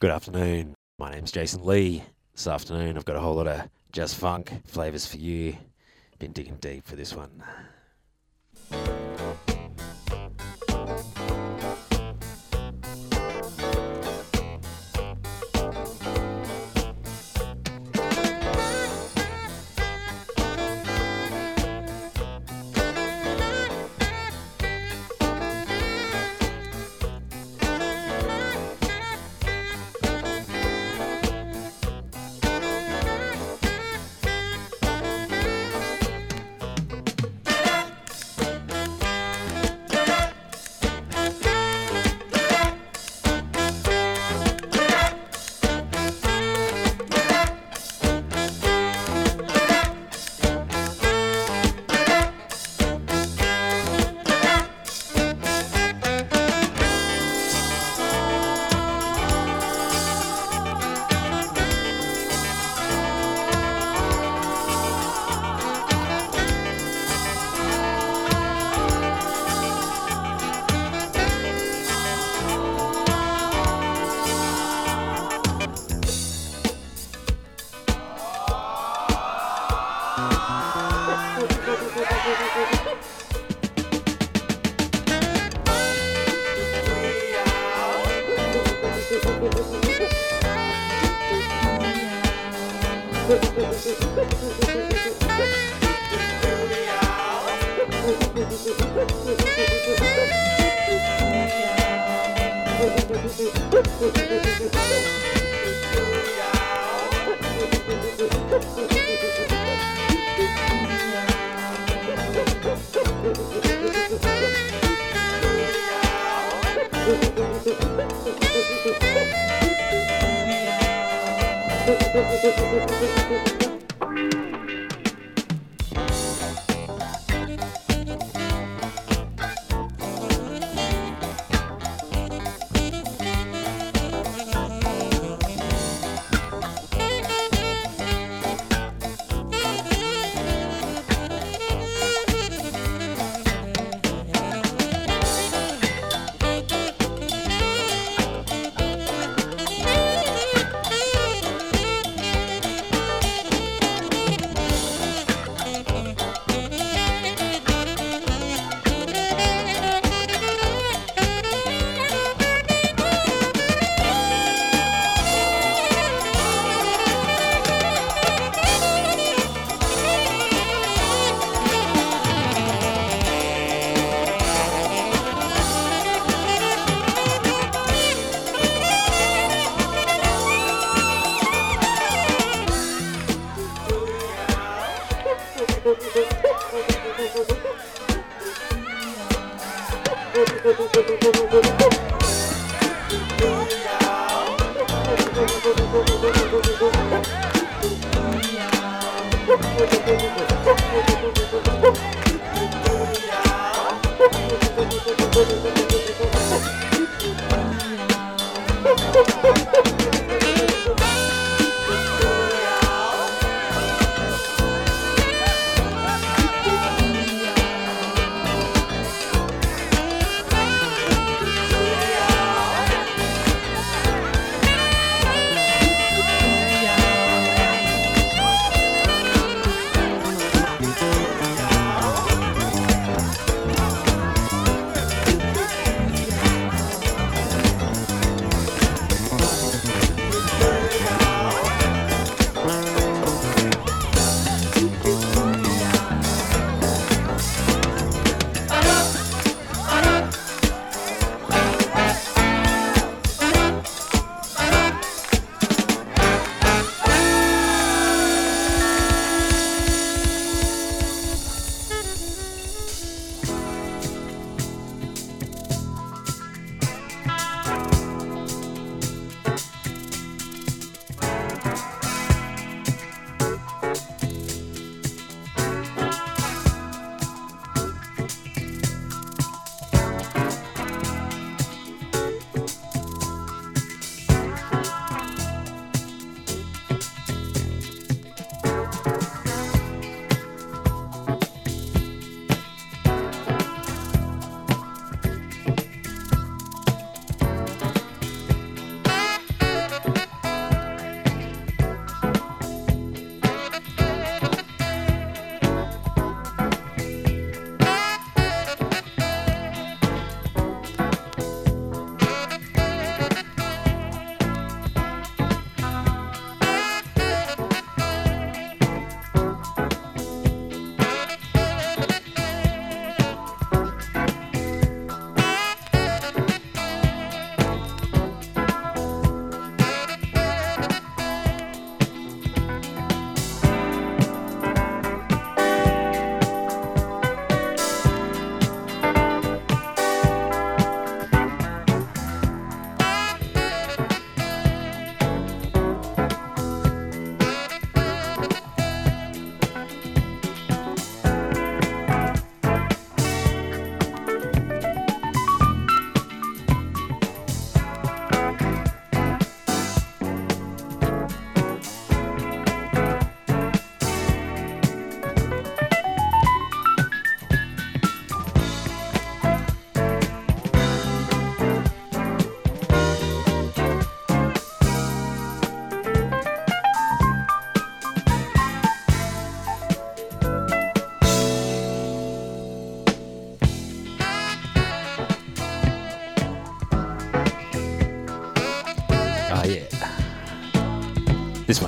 Good afternoon. My name's Jason Lee. This afternoon I've got a whole lot of just funk flavours for you. Been digging deep for this one.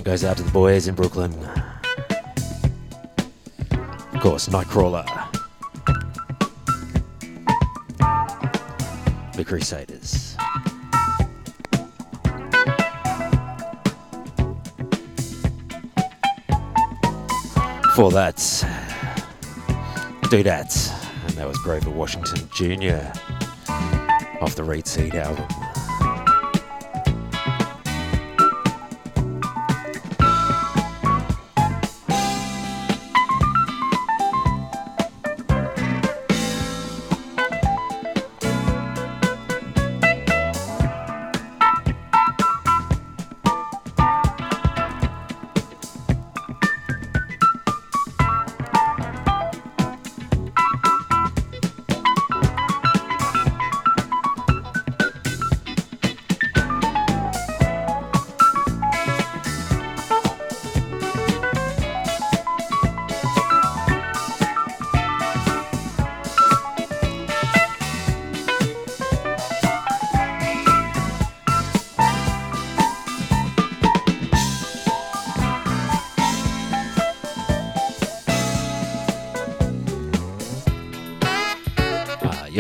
One goes out to the boys in Brooklyn. Of course, Nightcrawler. The Crusaders. For that, do that. And that was Grover Washington Jr. off the Reed Seed album.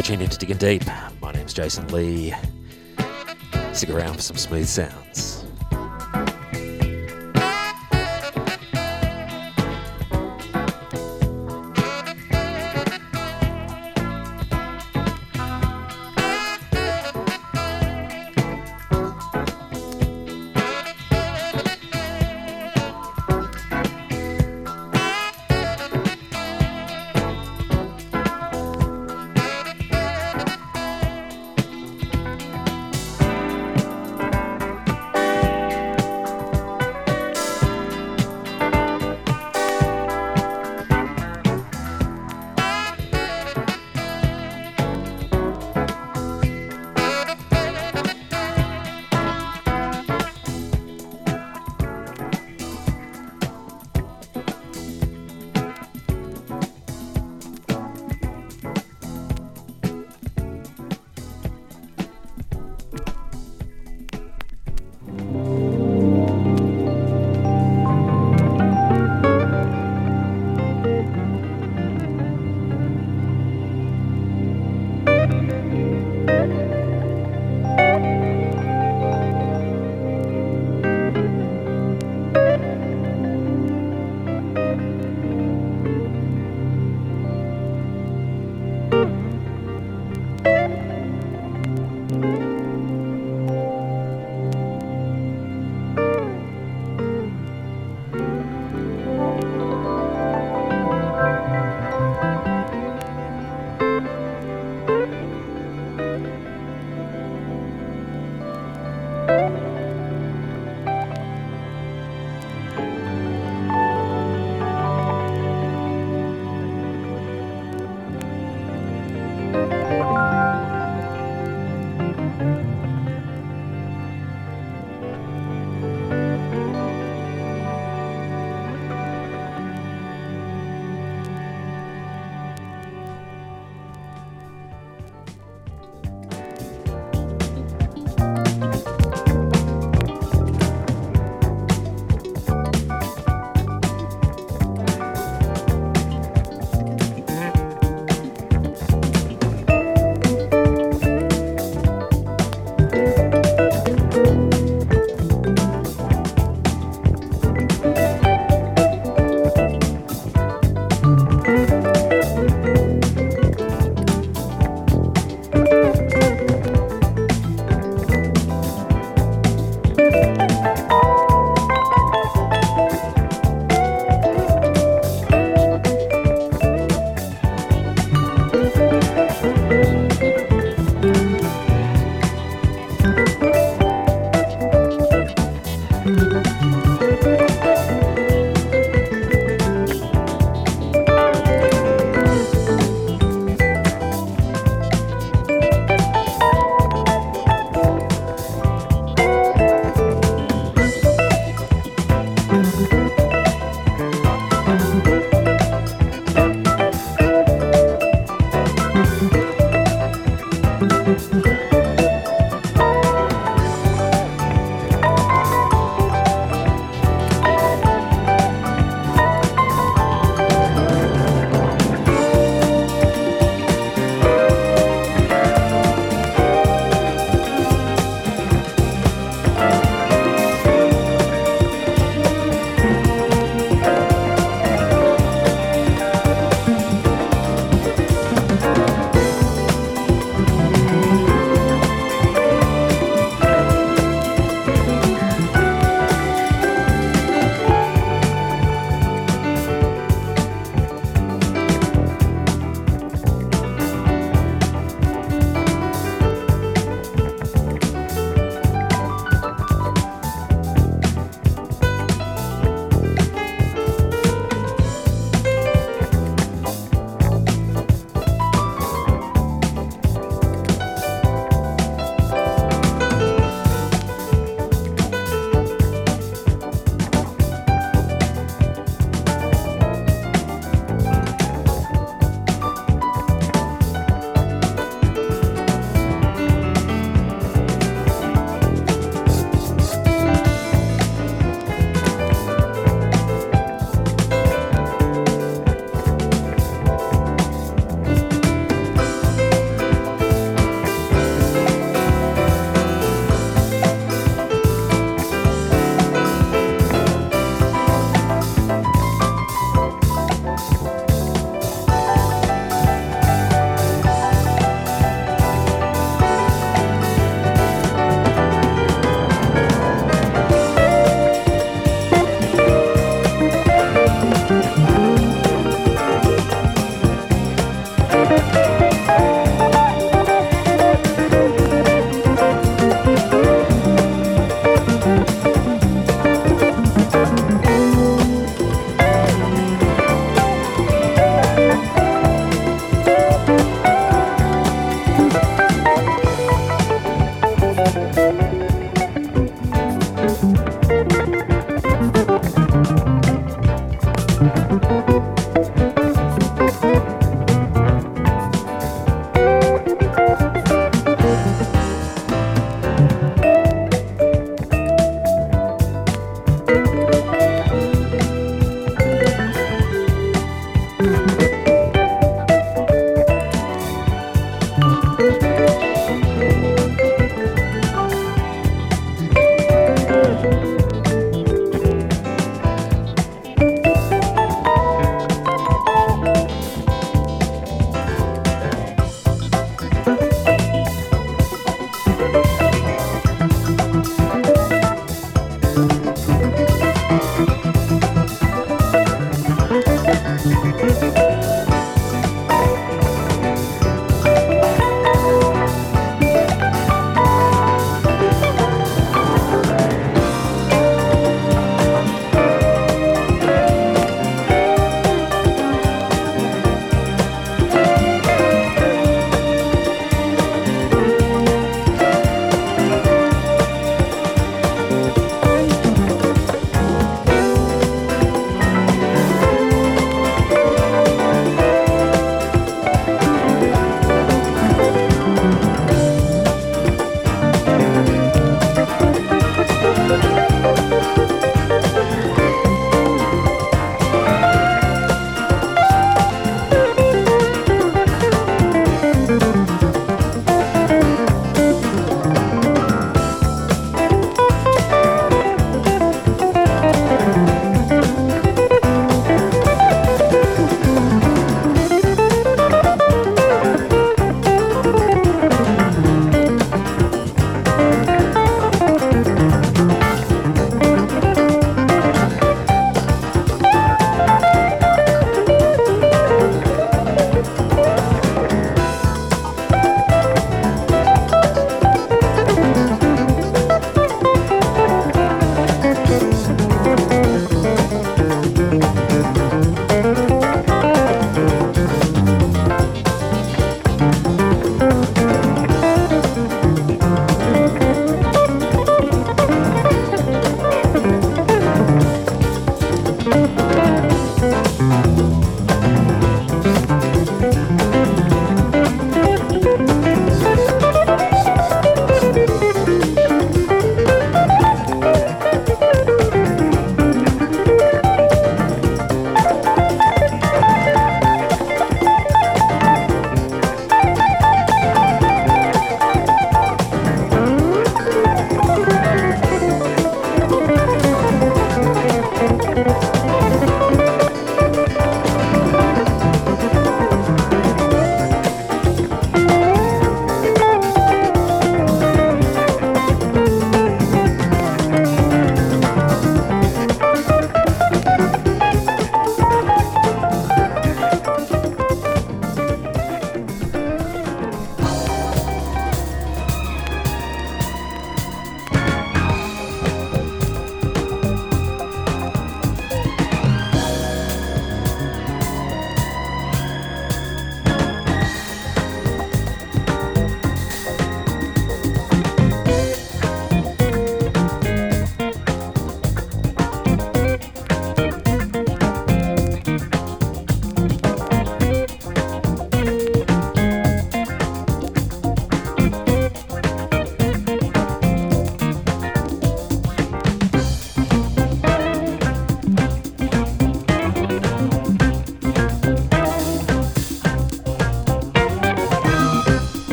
You're tuned into Digging Deep. My name's Jason Lee. Stick around for some smooth sounds.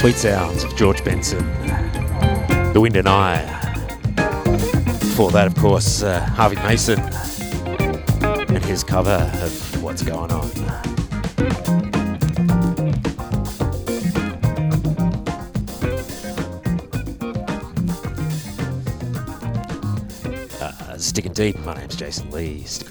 Sweet sounds of George Benson, The Wind and I. Before that, of course, uh, Harvey Mason and his cover of What's Going On. Uh, sticking deep, my name's Jason Lee. Stick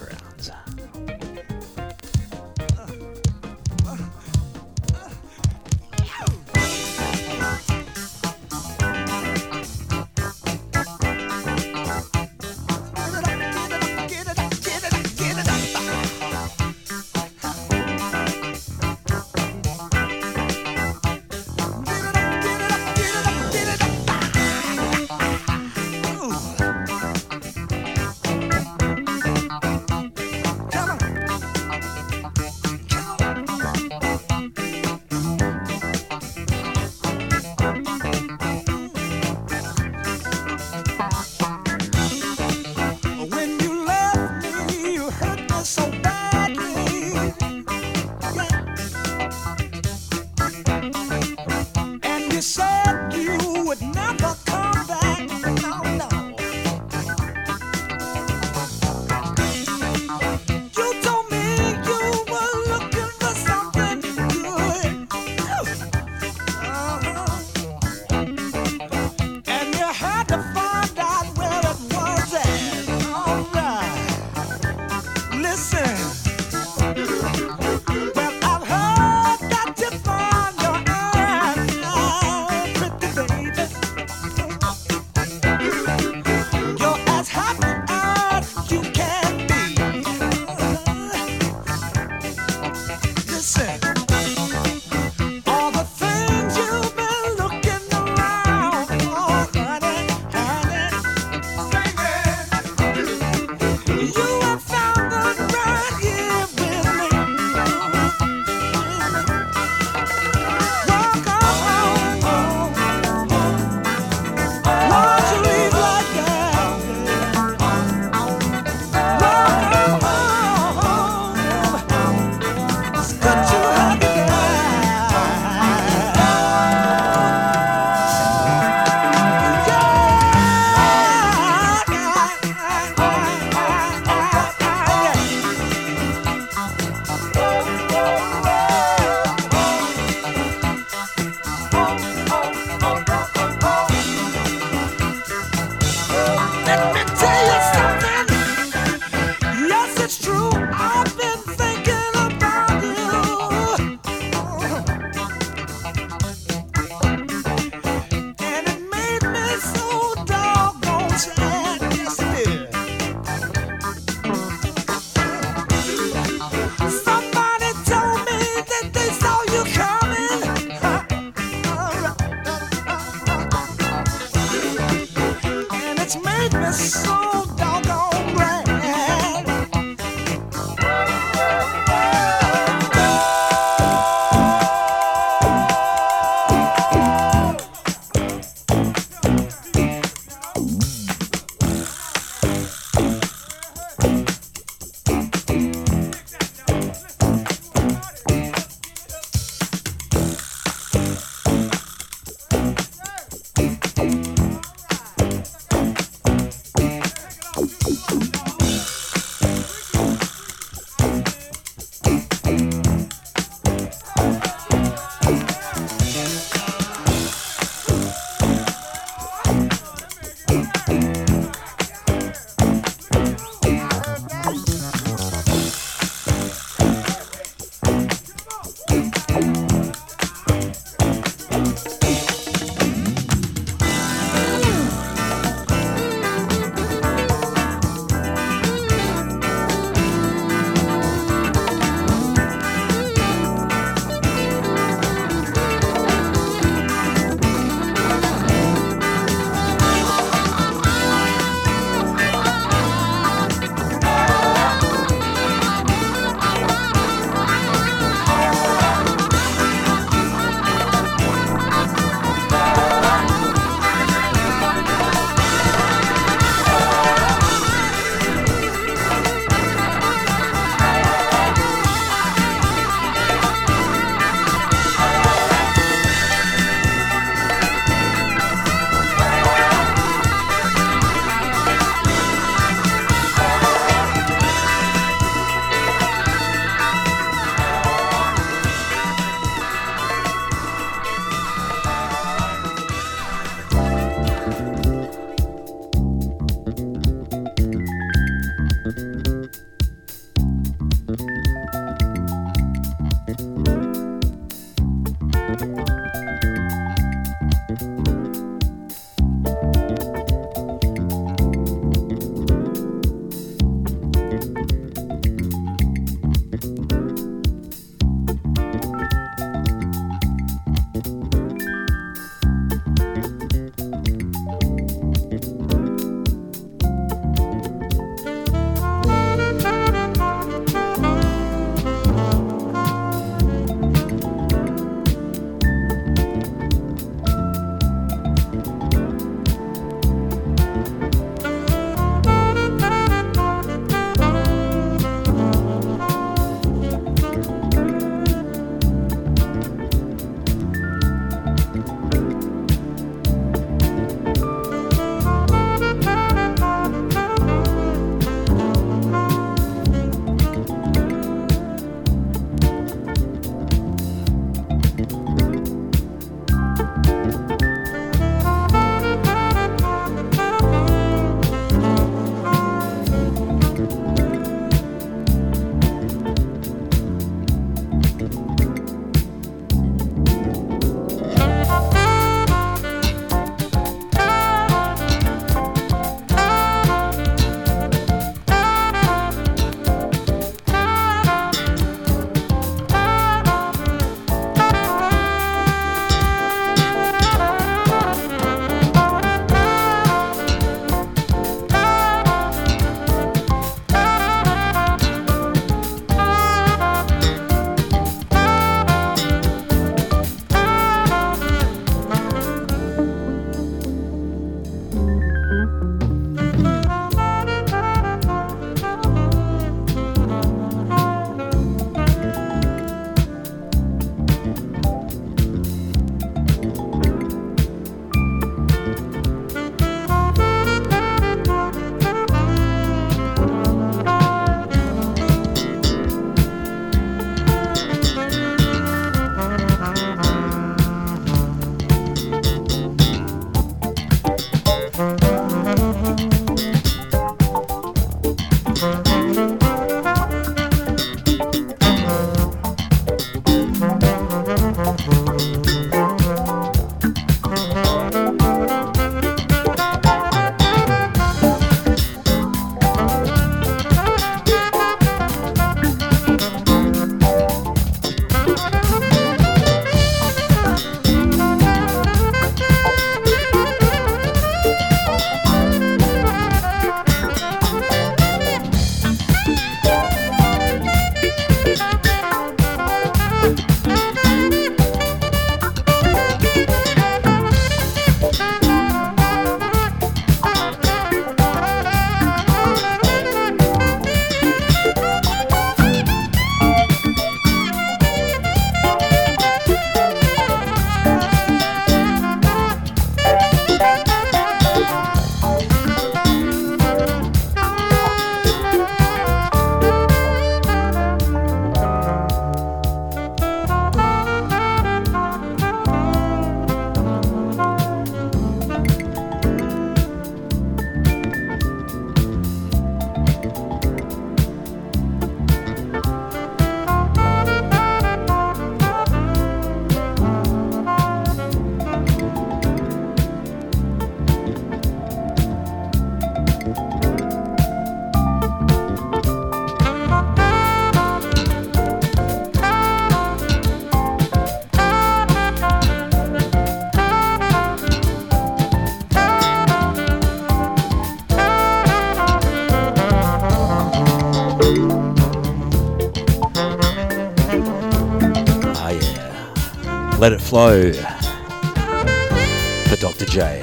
Flow for Dr. J.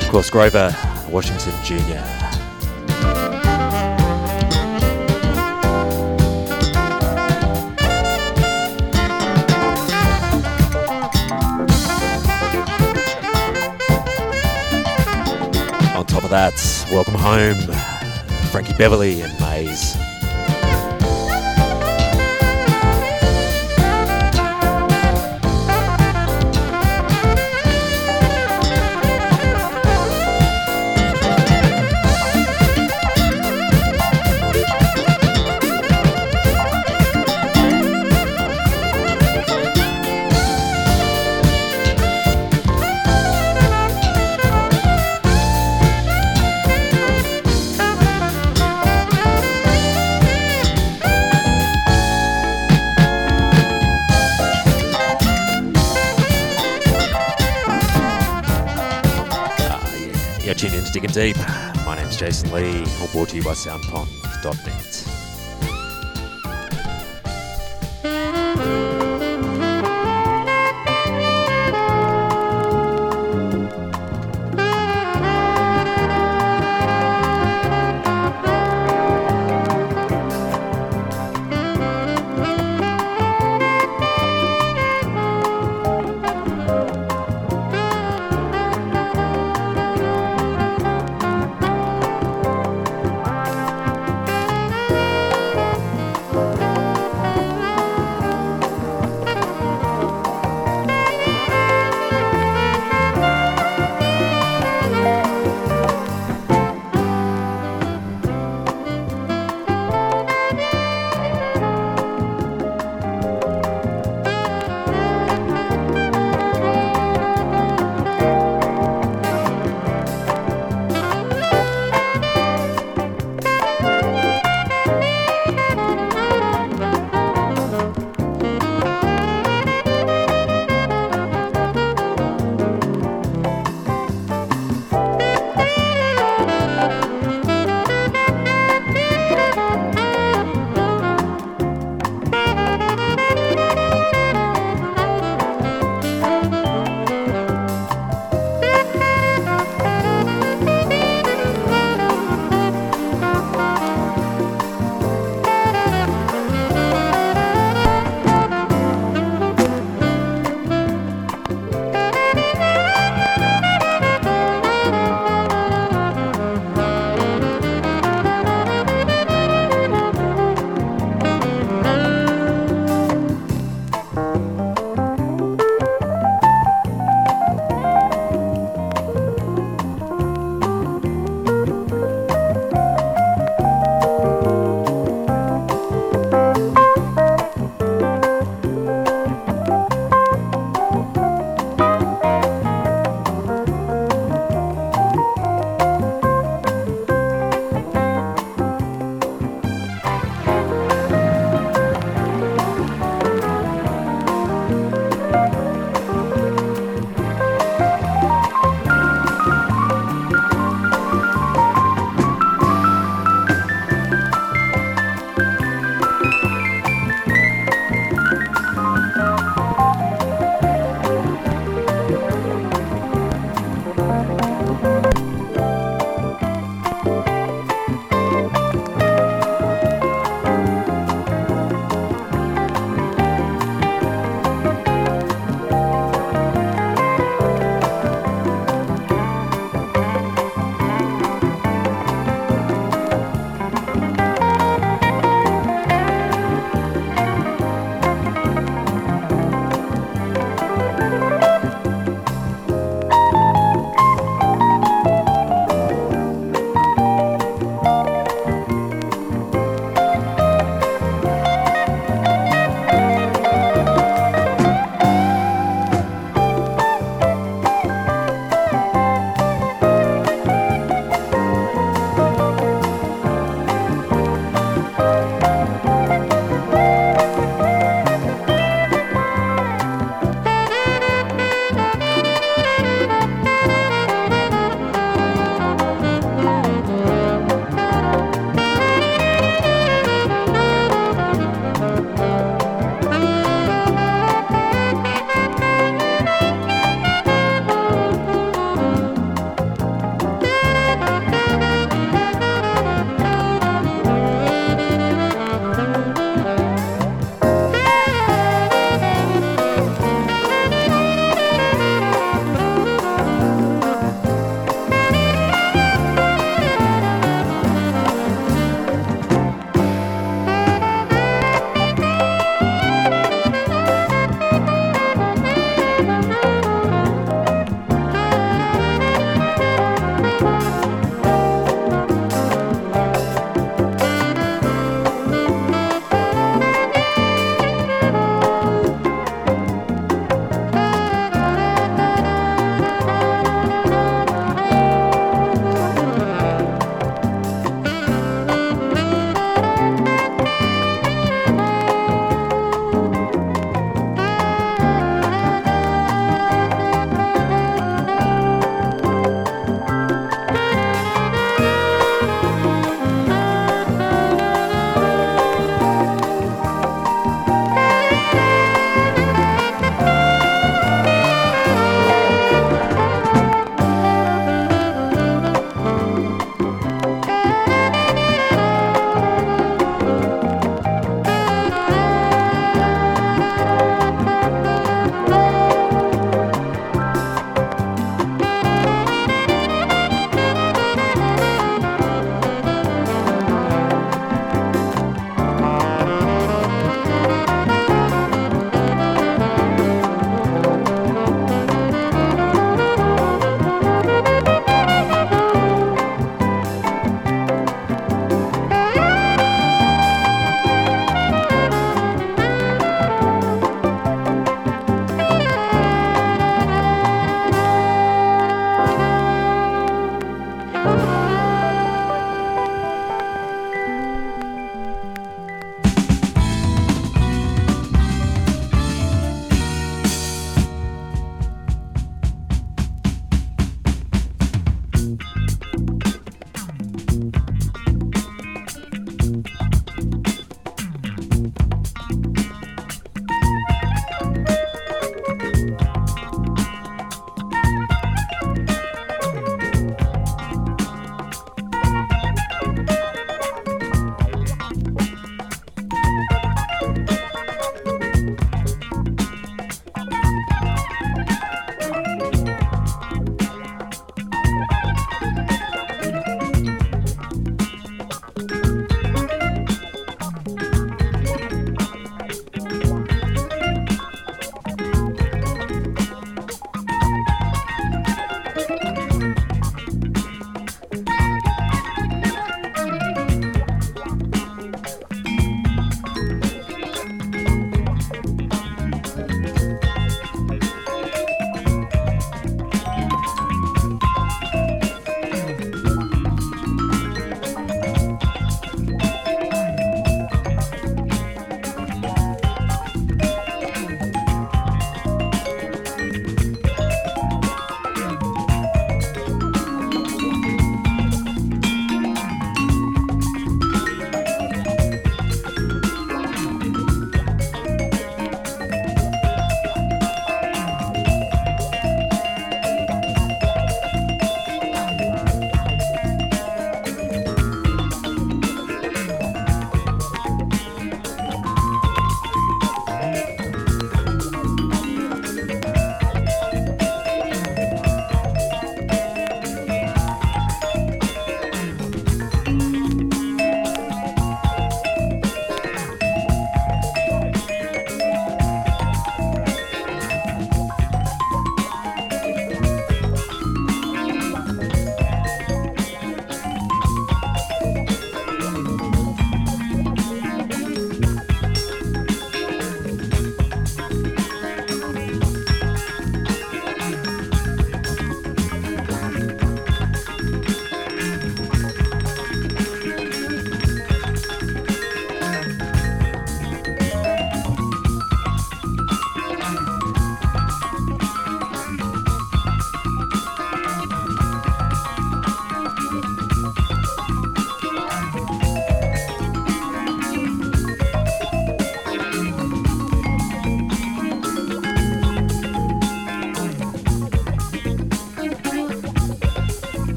Of course, Grover Washington Jr. On top of that, welcome home, Frankie Beverly and Maze. Deep. My name's Jason Lee, all brought to you by soundpond.net.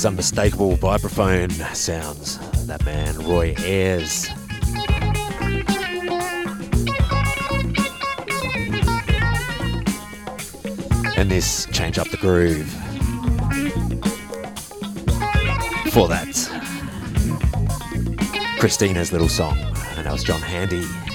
those unmistakable vibraphone sounds. That man, Roy Ayers. And this Change Up the Groove. For that, Christina's little song, and that was John Handy.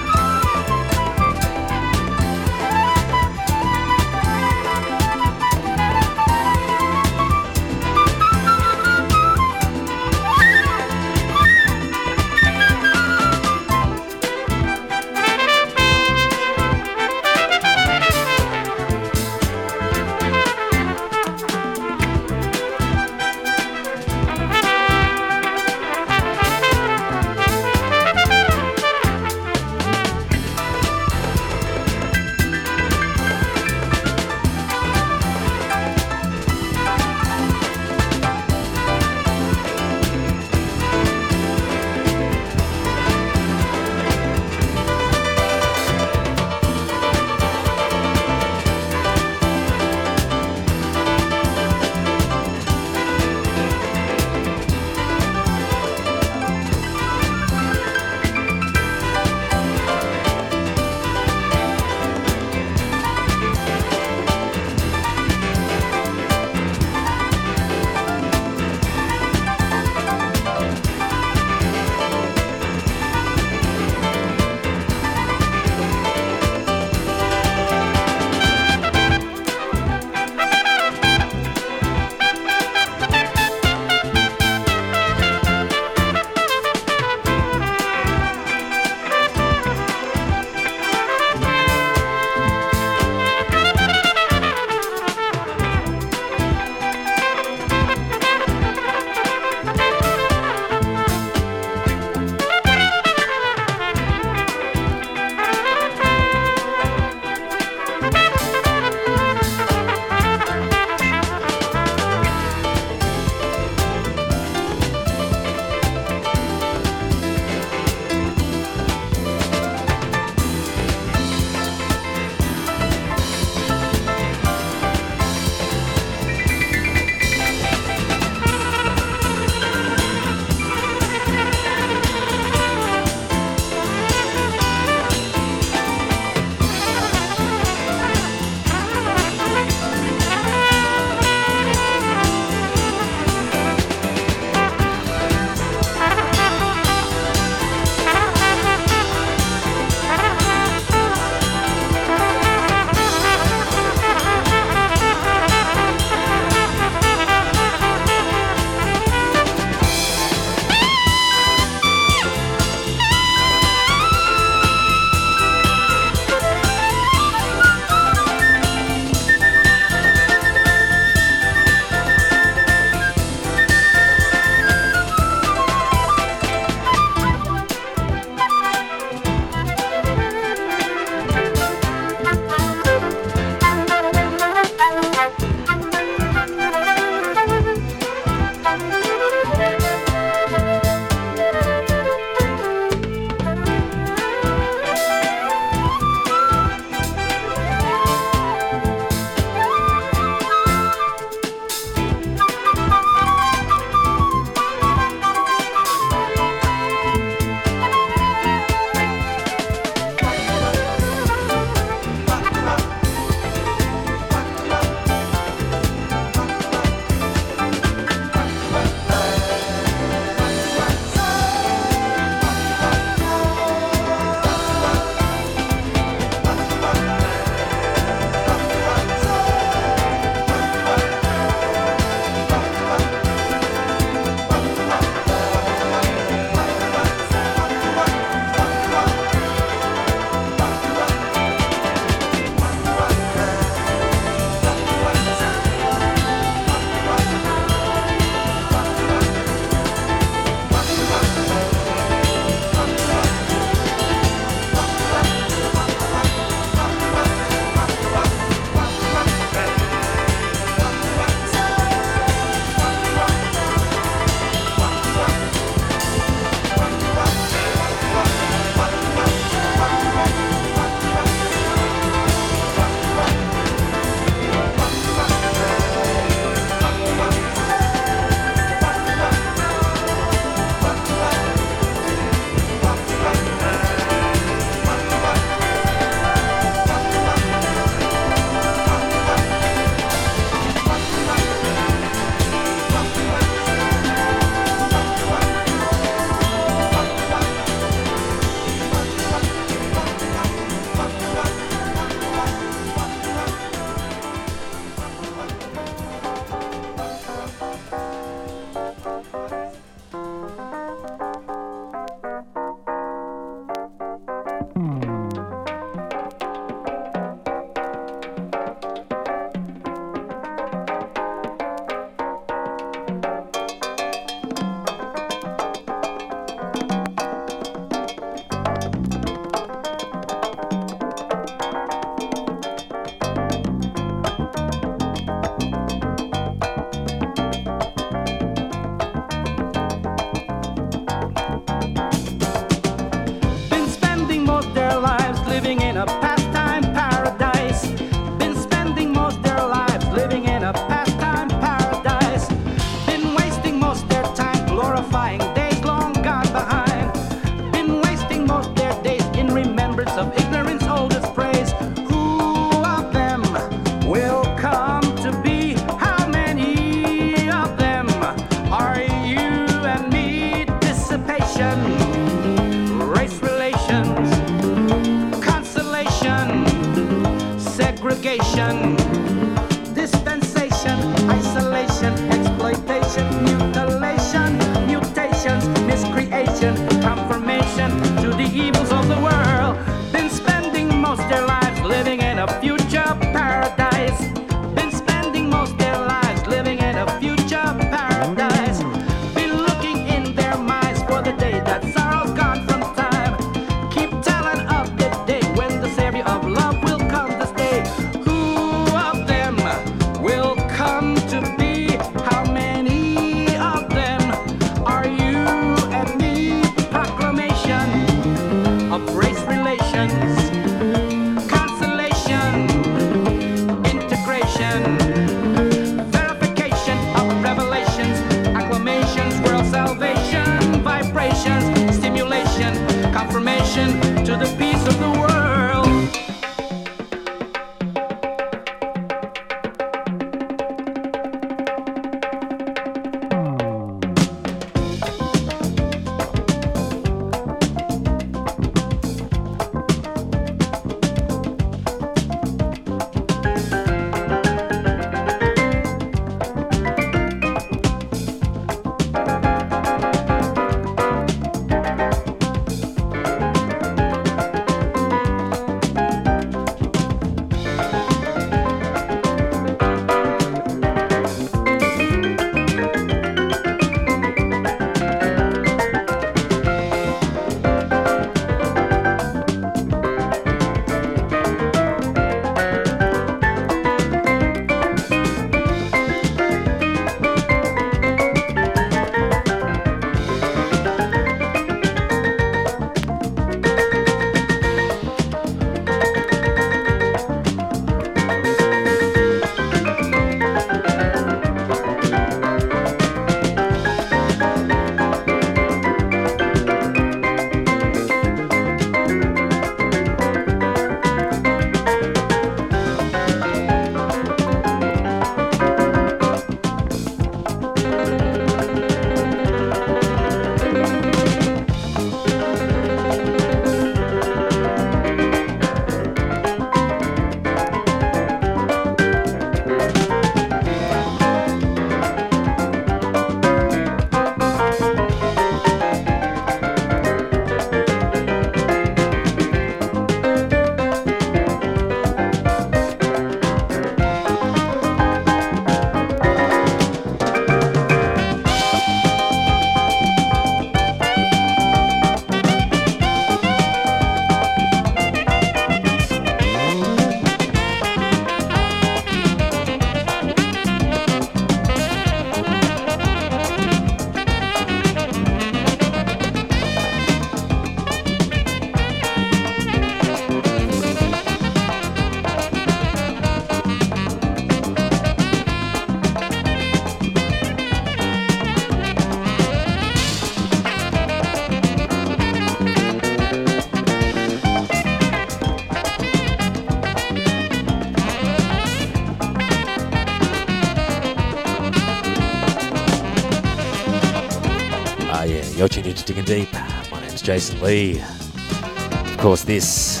Digging deep. My name's Jason Lee. Of course, this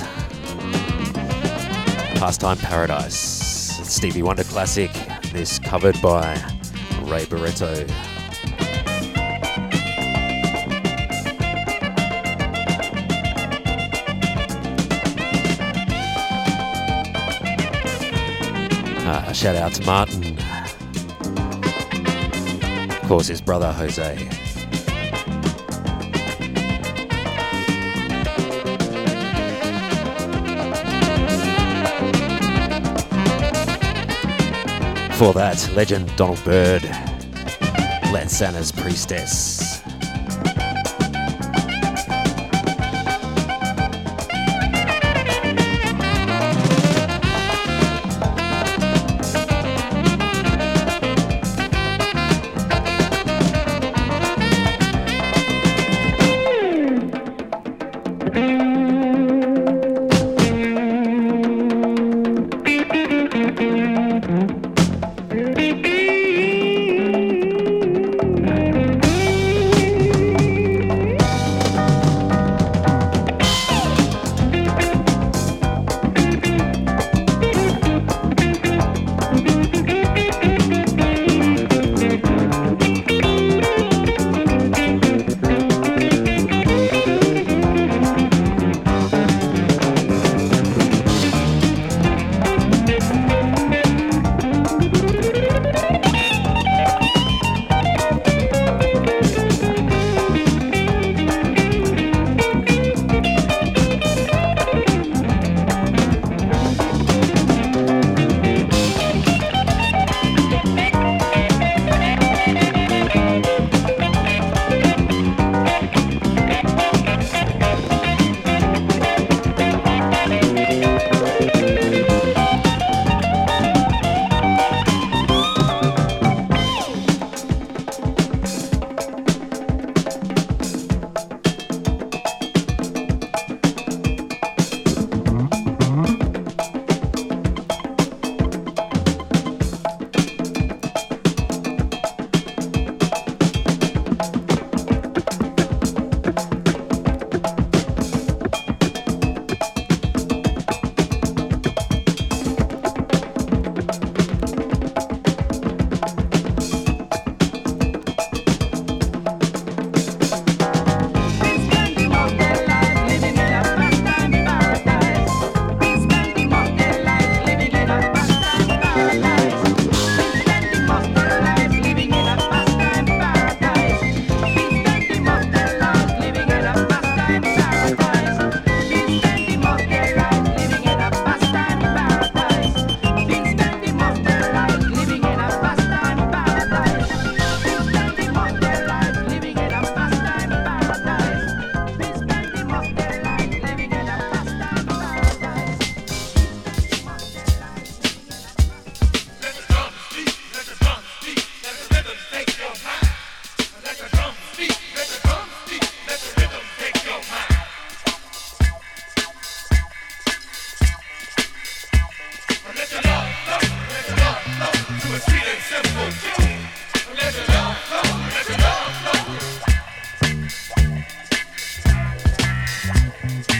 Pastime Paradise, Stevie Wonder classic. This covered by Ray Barretto. Uh, shout out to Martin. Of course, his brother Jose. Before that, legend Donald Byrd, Lansana's Priestess.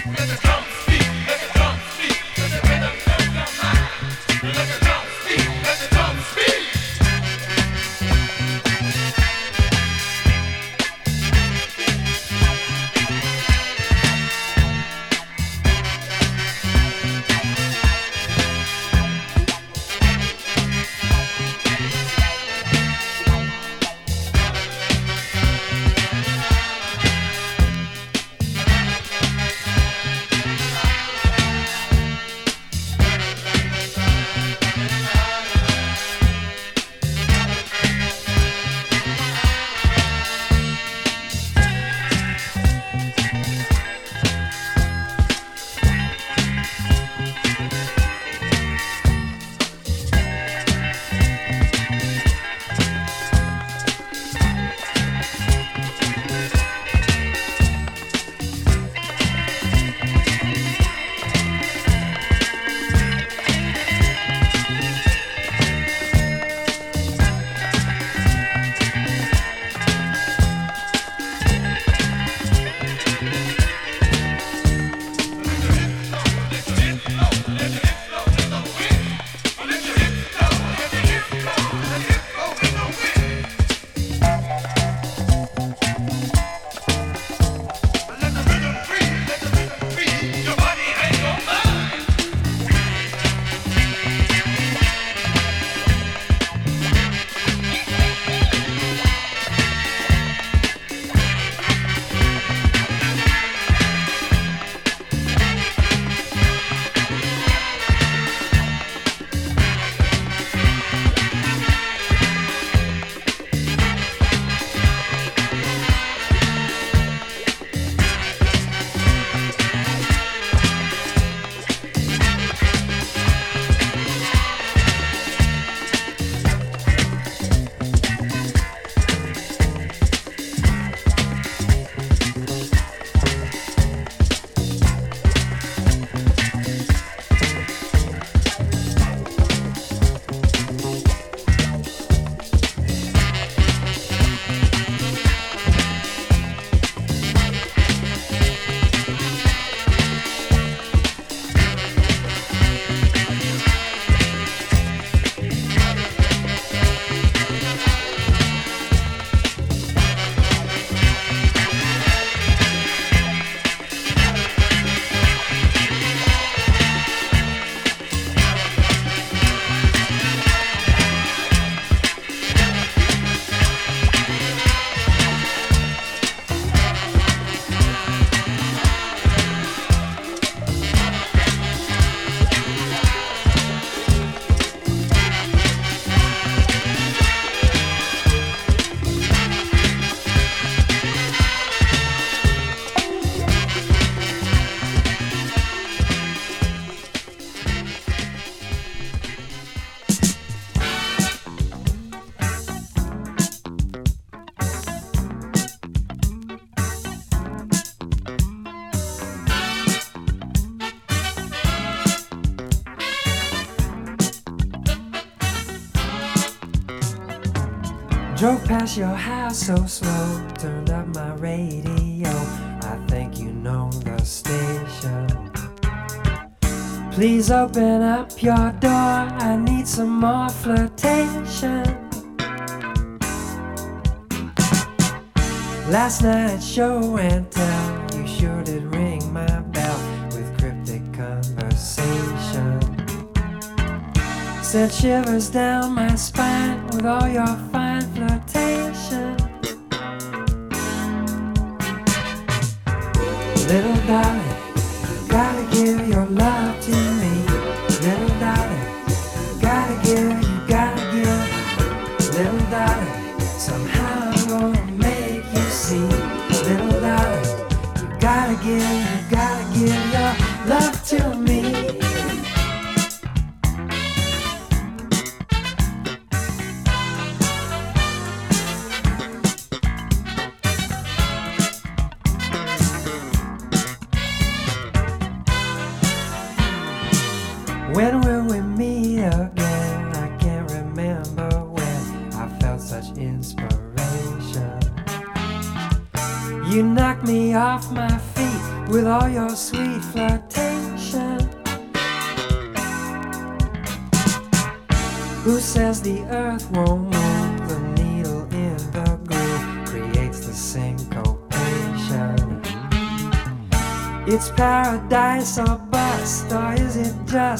Let us go. Your house so slow, turned up my radio. I think you know the station. Please open up your door, I need some more flirtation. Last night's show and tell, you sure did ring my bell with cryptic conversation. Sent shivers down my spine with all your fine Little darling, you gotta give your love to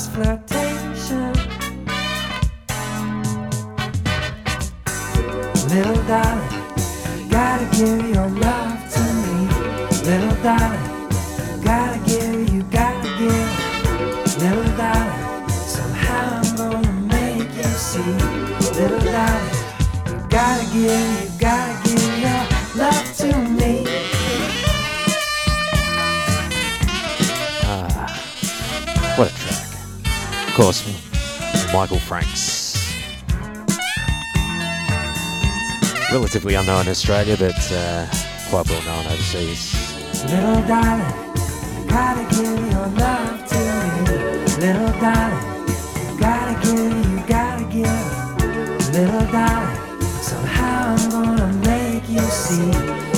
it in Australia, but uh, quite well known overseas. Little darling, gotta give your love to me. Little darling, you gotta give, you gotta give. Little darling, somehow I'm gonna make you see.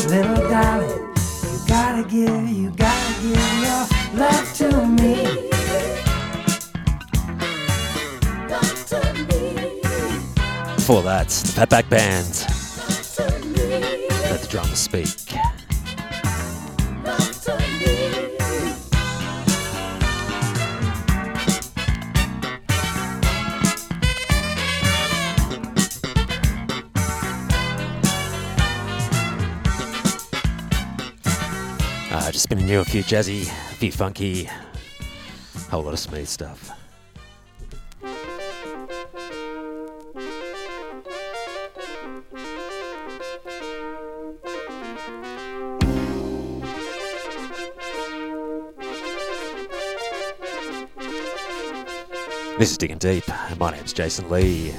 Little darling, you gotta give, you gotta give your love to me. Before that, the Fatback Band. Drums speak. Uh, just spinning you a few jazzy, a few funky, a whole lot of smooth stuff. This is Digging Deep. My name's Jason Lee.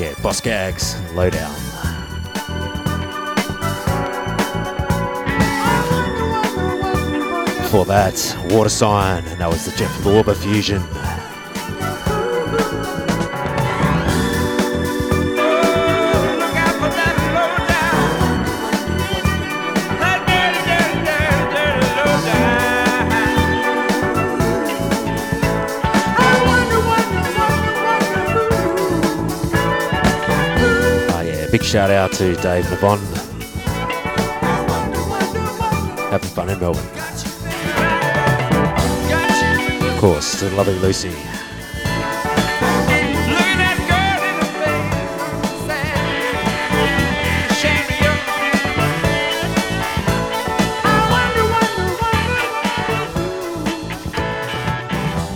yeah, Boz Scaggs, Lowdown. For that, Water Sign, and that was the Jeff Lorber fusion. Shout out to Dave Levon. Having fun in Melbourne. Of course, to loving Lucy.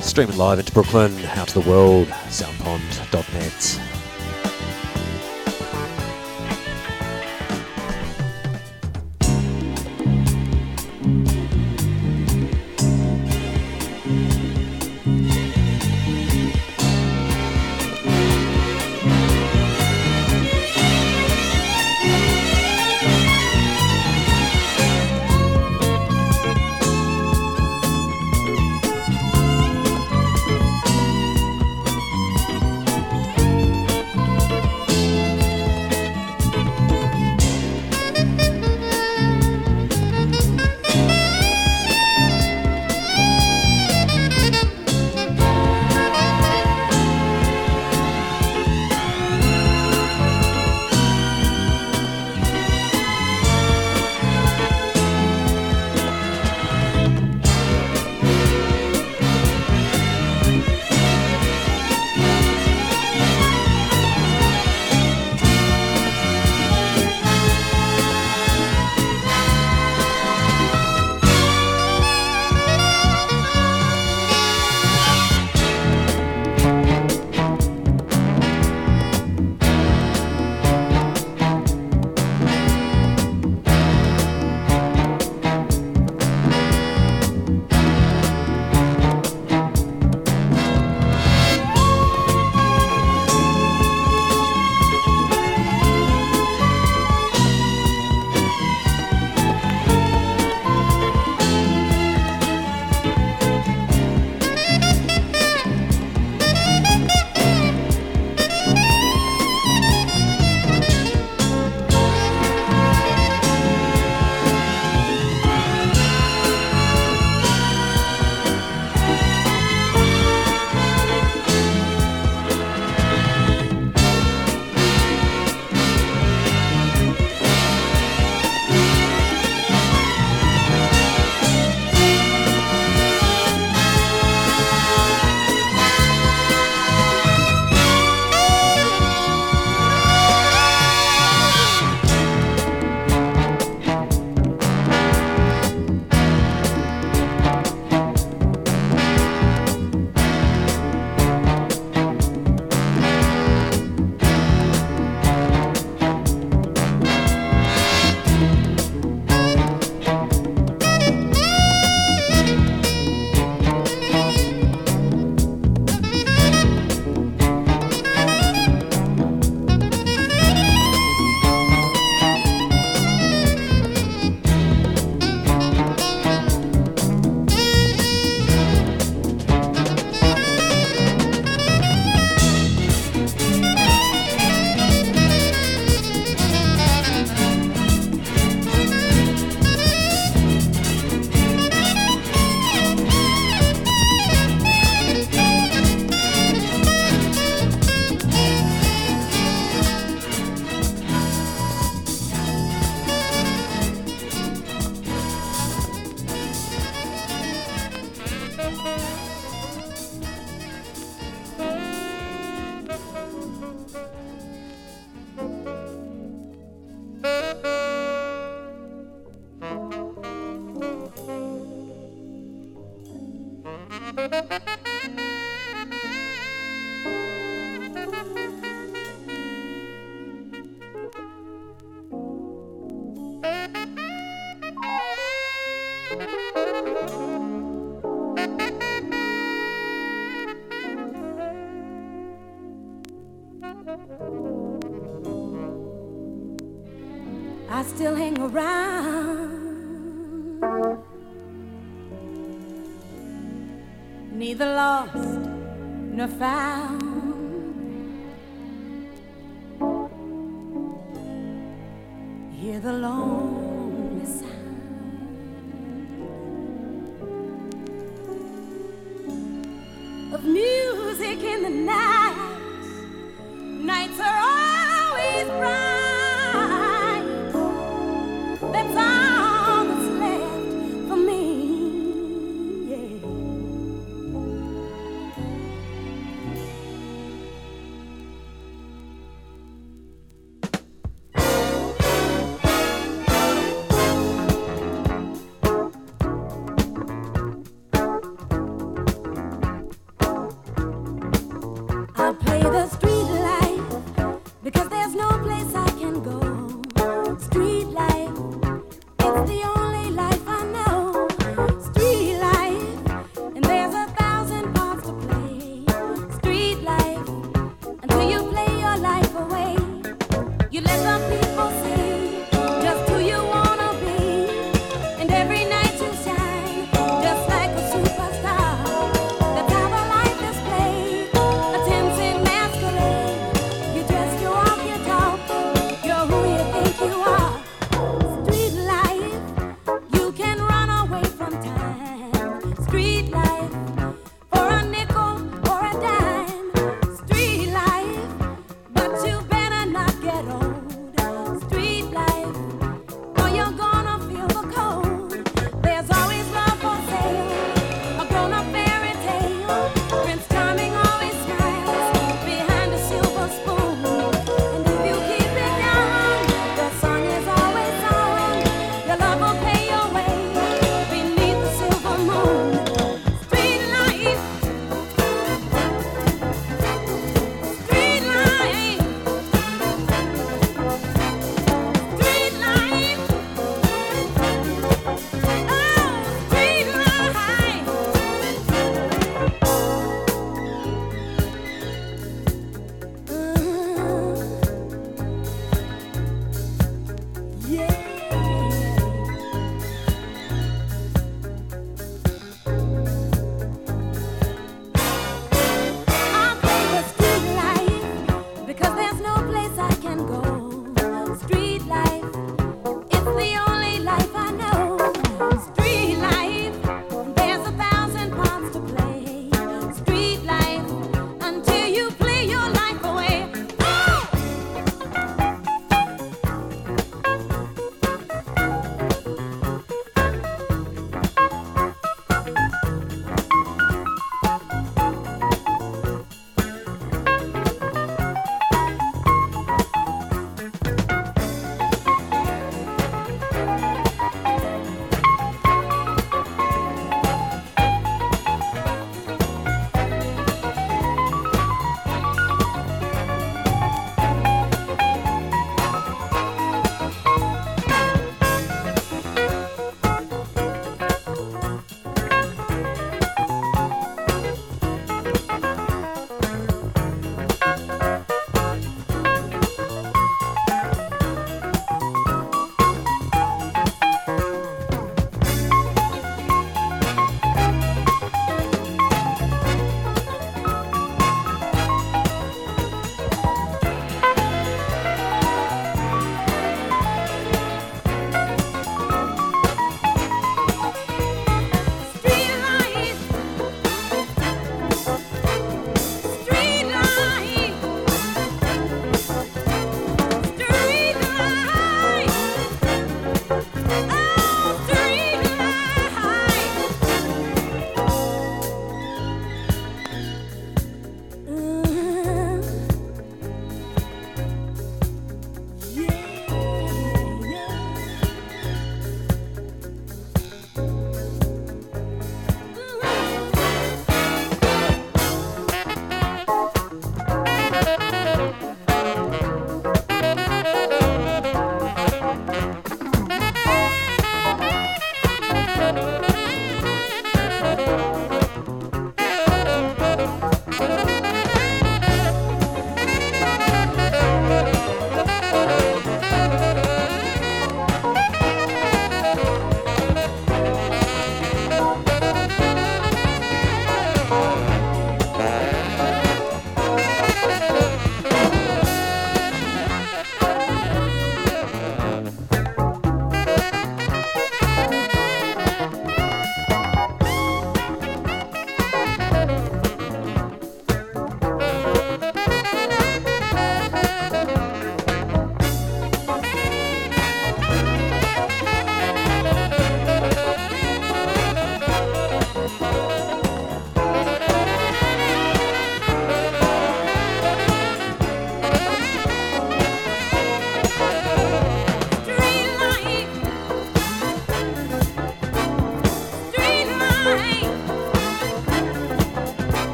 Streaming live into Brooklyn, out to the world, Sound Pond.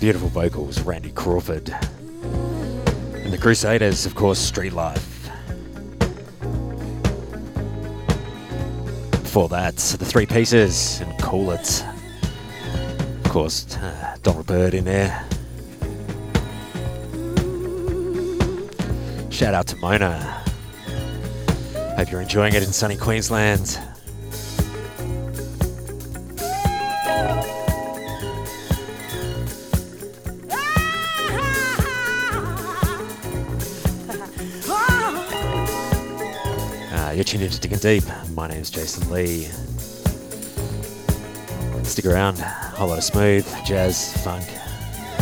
Beautiful vocals, Randy Crawford. And the Crusaders, of course, Street Life. Before that, the three pieces and Call It. Of course, uh, Donald Byrd in there. Shout out to Mona. Hope you're enjoying it in sunny Queensland. to Digging Deep. My name is Jason Lee. Stick around, a whole lot of smooth, jazz, funk,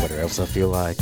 whatever else I feel like.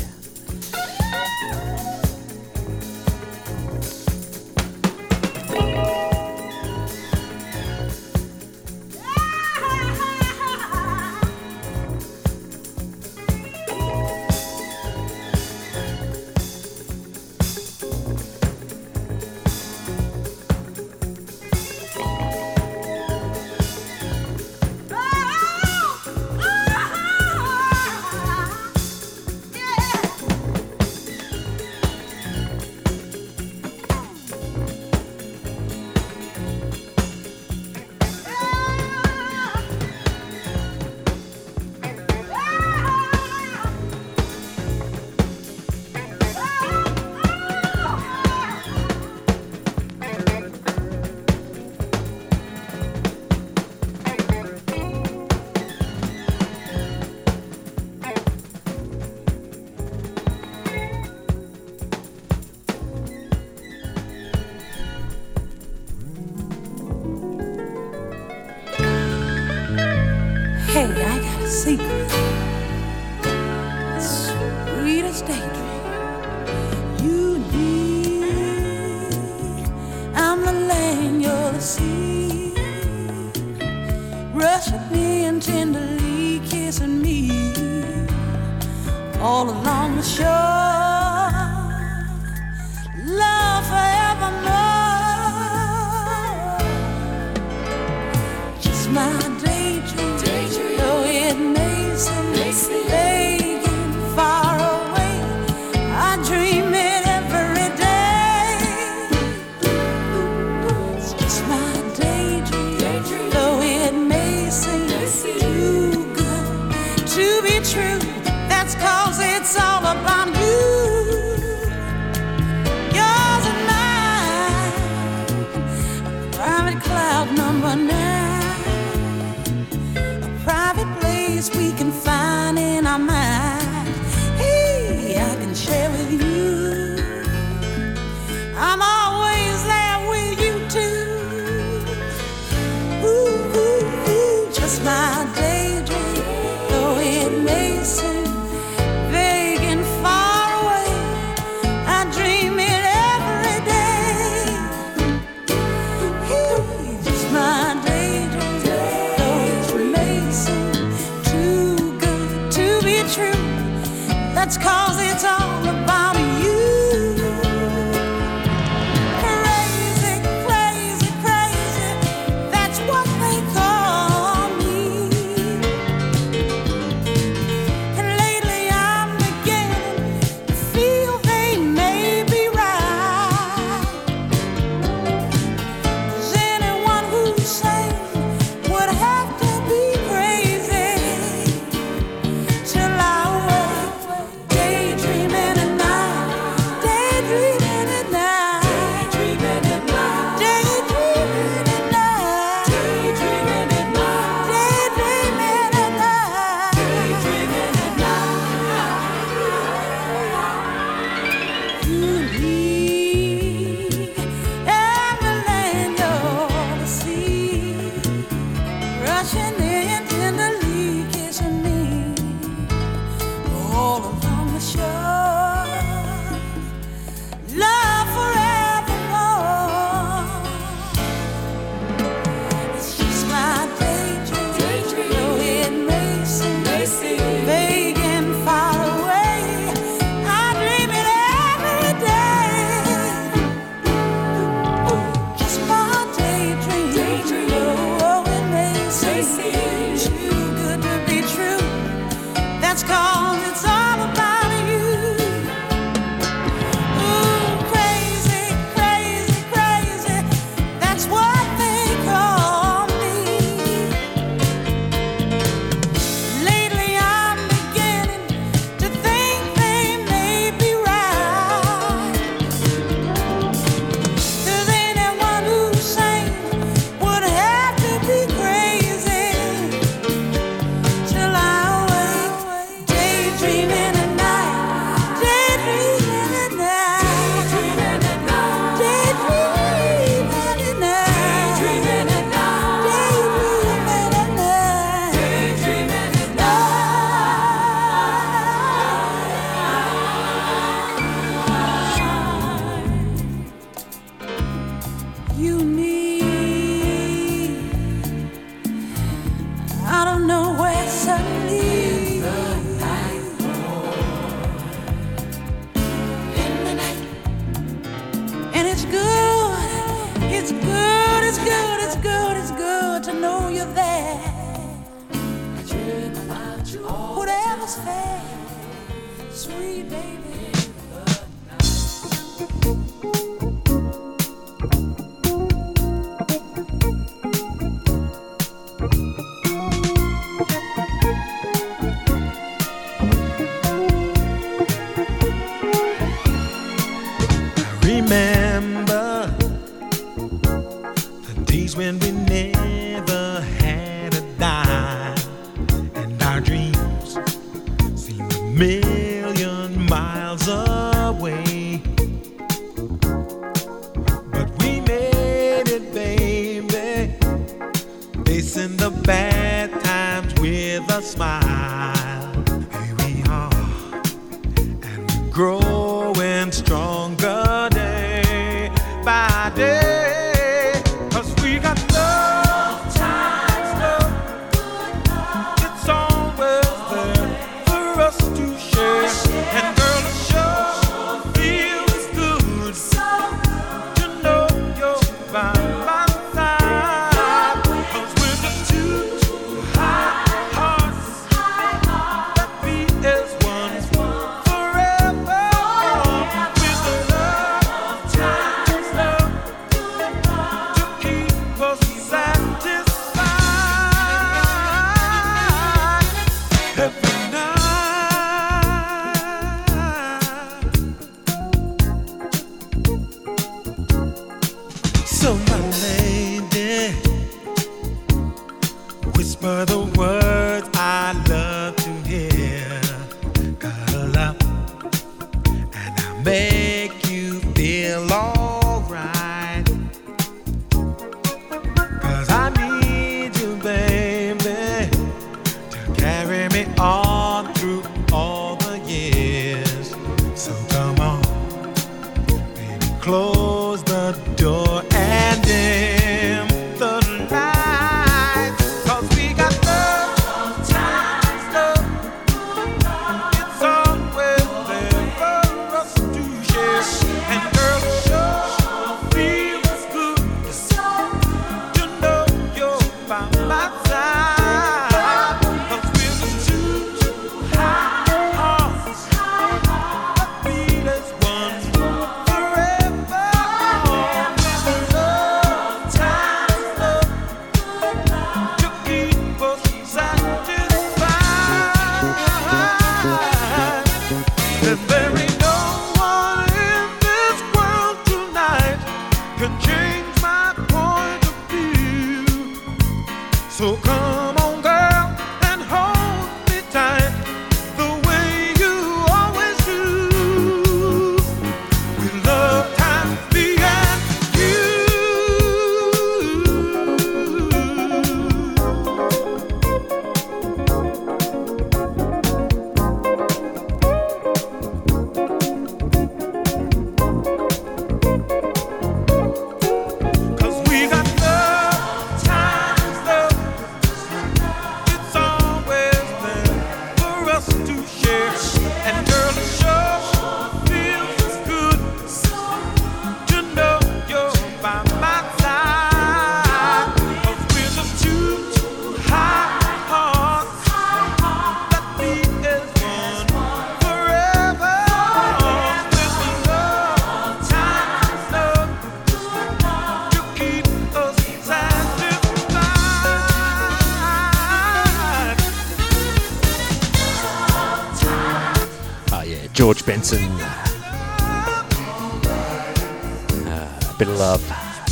bit of love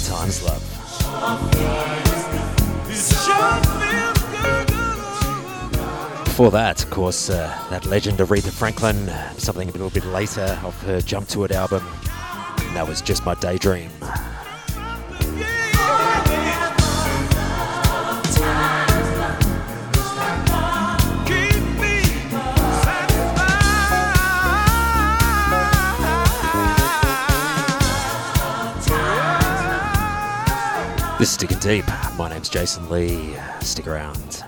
times love. Before that, of course, uh, that legend Aretha Franklin, something a little bit later of her Jump to It album. that was just my daydream. This is Digging Deep. My name's Jason Lee. Stick around.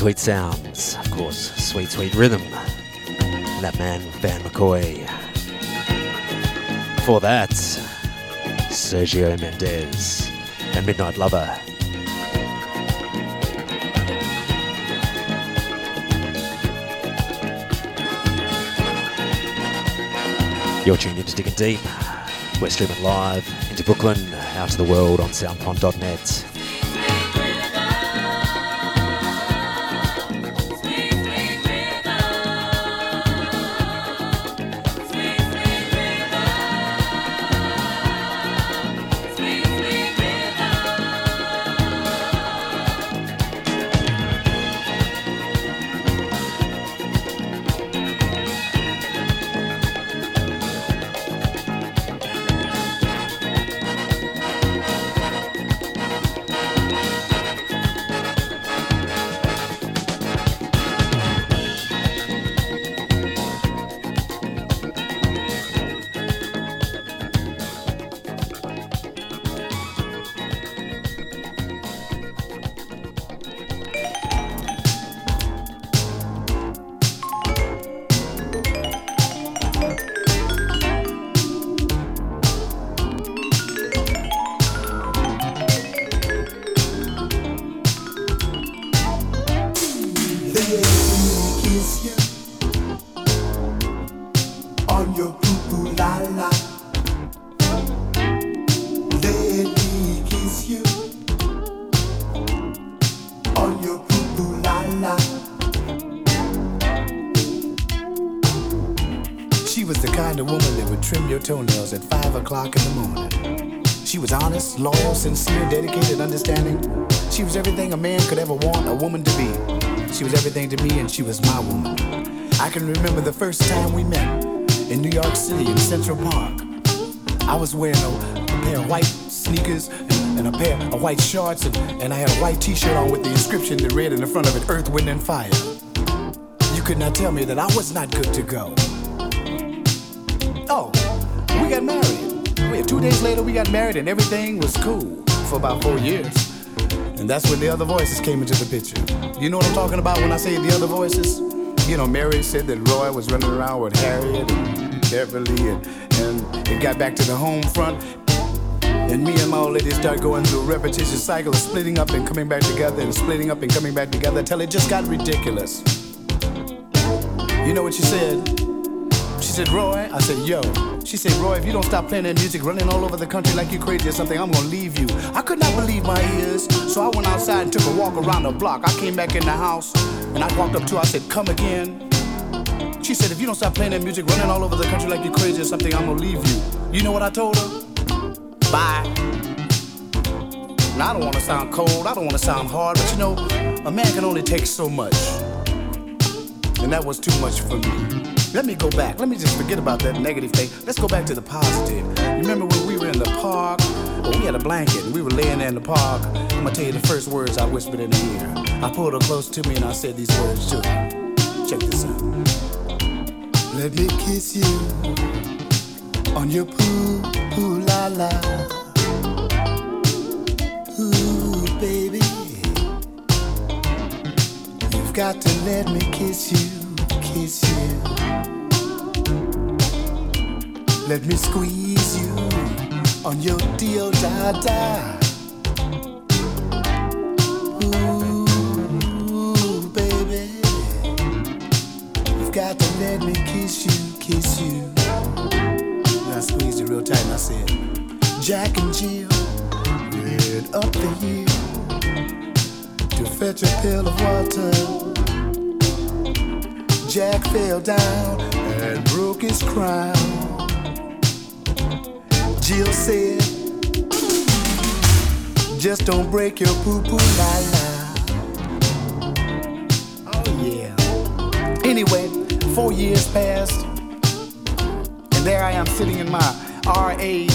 Sweet sounds, of course, sweet, sweet rhythm. That man, Van McCoy. For that, Sergio Mendes and Midnight Lover. You're tuned into Digging Deep. We're streaming live into Brooklyn, out to the world on soundpond.net. loyal, sincere, dedicated, understanding. She was everything a man could ever want a woman to be. She was everything to me, and she was my woman. I can remember the first time we met in New York City in Central Park. I was wearing a, a pair of white sneakers and, and a pair of white shorts, and, and I had a white t shirt on with the inscription that read in the front of it Earth, Wind, and Fire. You could not tell me that I was not good to go. Two days later, we got married, and everything was cool for about four years. And that's when the other voices came into the picture. You know what I'm talking about when I say the other voices? You know, Mary said that Roy was running around with Harriet and Beverly, and, and it got back to the home front. And me and my old lady started going through a repetitious cycle of splitting up and coming back together and splitting up and coming back together until it just got ridiculous. You know what she said? She said, Roy, I said, yo. She said, Roy, if you don't stop playing that music, running all over the country like you crazy or something, I'm gonna leave you. I could not believe my ears, so I went outside and took a walk around the block. I came back in the house and I walked up to her, I said, come again. She said, if you don't stop playing that music, running all over the country like you crazy or something, I'm gonna leave you. You know what I told her? Bye. Now, I don't wanna sound cold, I don't wanna sound hard, but you know, a man can only take so much. And that was too much for me. Let me go back. Let me just forget about that negative thing. Let's go back to the positive. Remember when we were in the park? Well, we had a blanket and we were laying there in the park. I'm gonna tell you the first words I whispered in her ear. I pulled her close to me and I said these words to her. Check this out. Let me kiss you on your poo poo la la. Ooh, baby. You've got to let me kiss you, kiss you. Let me squeeze you on your da. Ooh, baby. You've got to let me kiss you, kiss you. And I squeezed it real tight and I said, Jack and Jill ran up the hill to fetch a pail of water. Jack fell down and broke his crown. Jill said, Just don't break your poo poo la la. Oh, yeah. Anyway, four years passed, and there I am sitting in my R A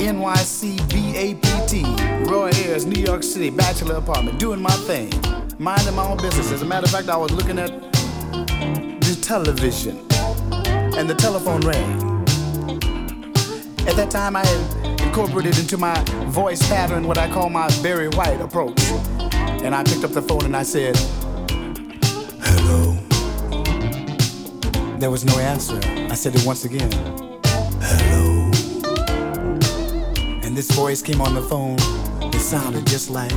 N Y C B A P T, Roy Ayers, New York City, bachelor apartment, doing my thing, minding my own business. As a matter of fact, I was looking at television, and the telephone rang. At that time, I had incorporated into my voice pattern what I call my Barry White approach. And I picked up the phone and I said, Hello. There was no answer. I said it once again. Hello. And this voice came on the phone. It sounded just like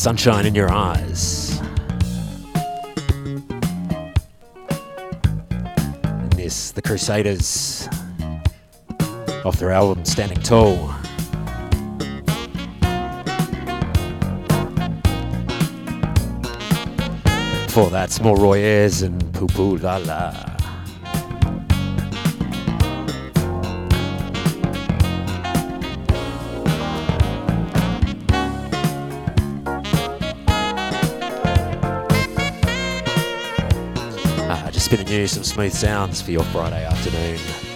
Sunshine in Your Eyes. And this, The Crusaders, off their album Standing Tall. Before that, more Roy Ayers and Poo Poo La La. Spinning you some smooth sounds for your Friday afternoon.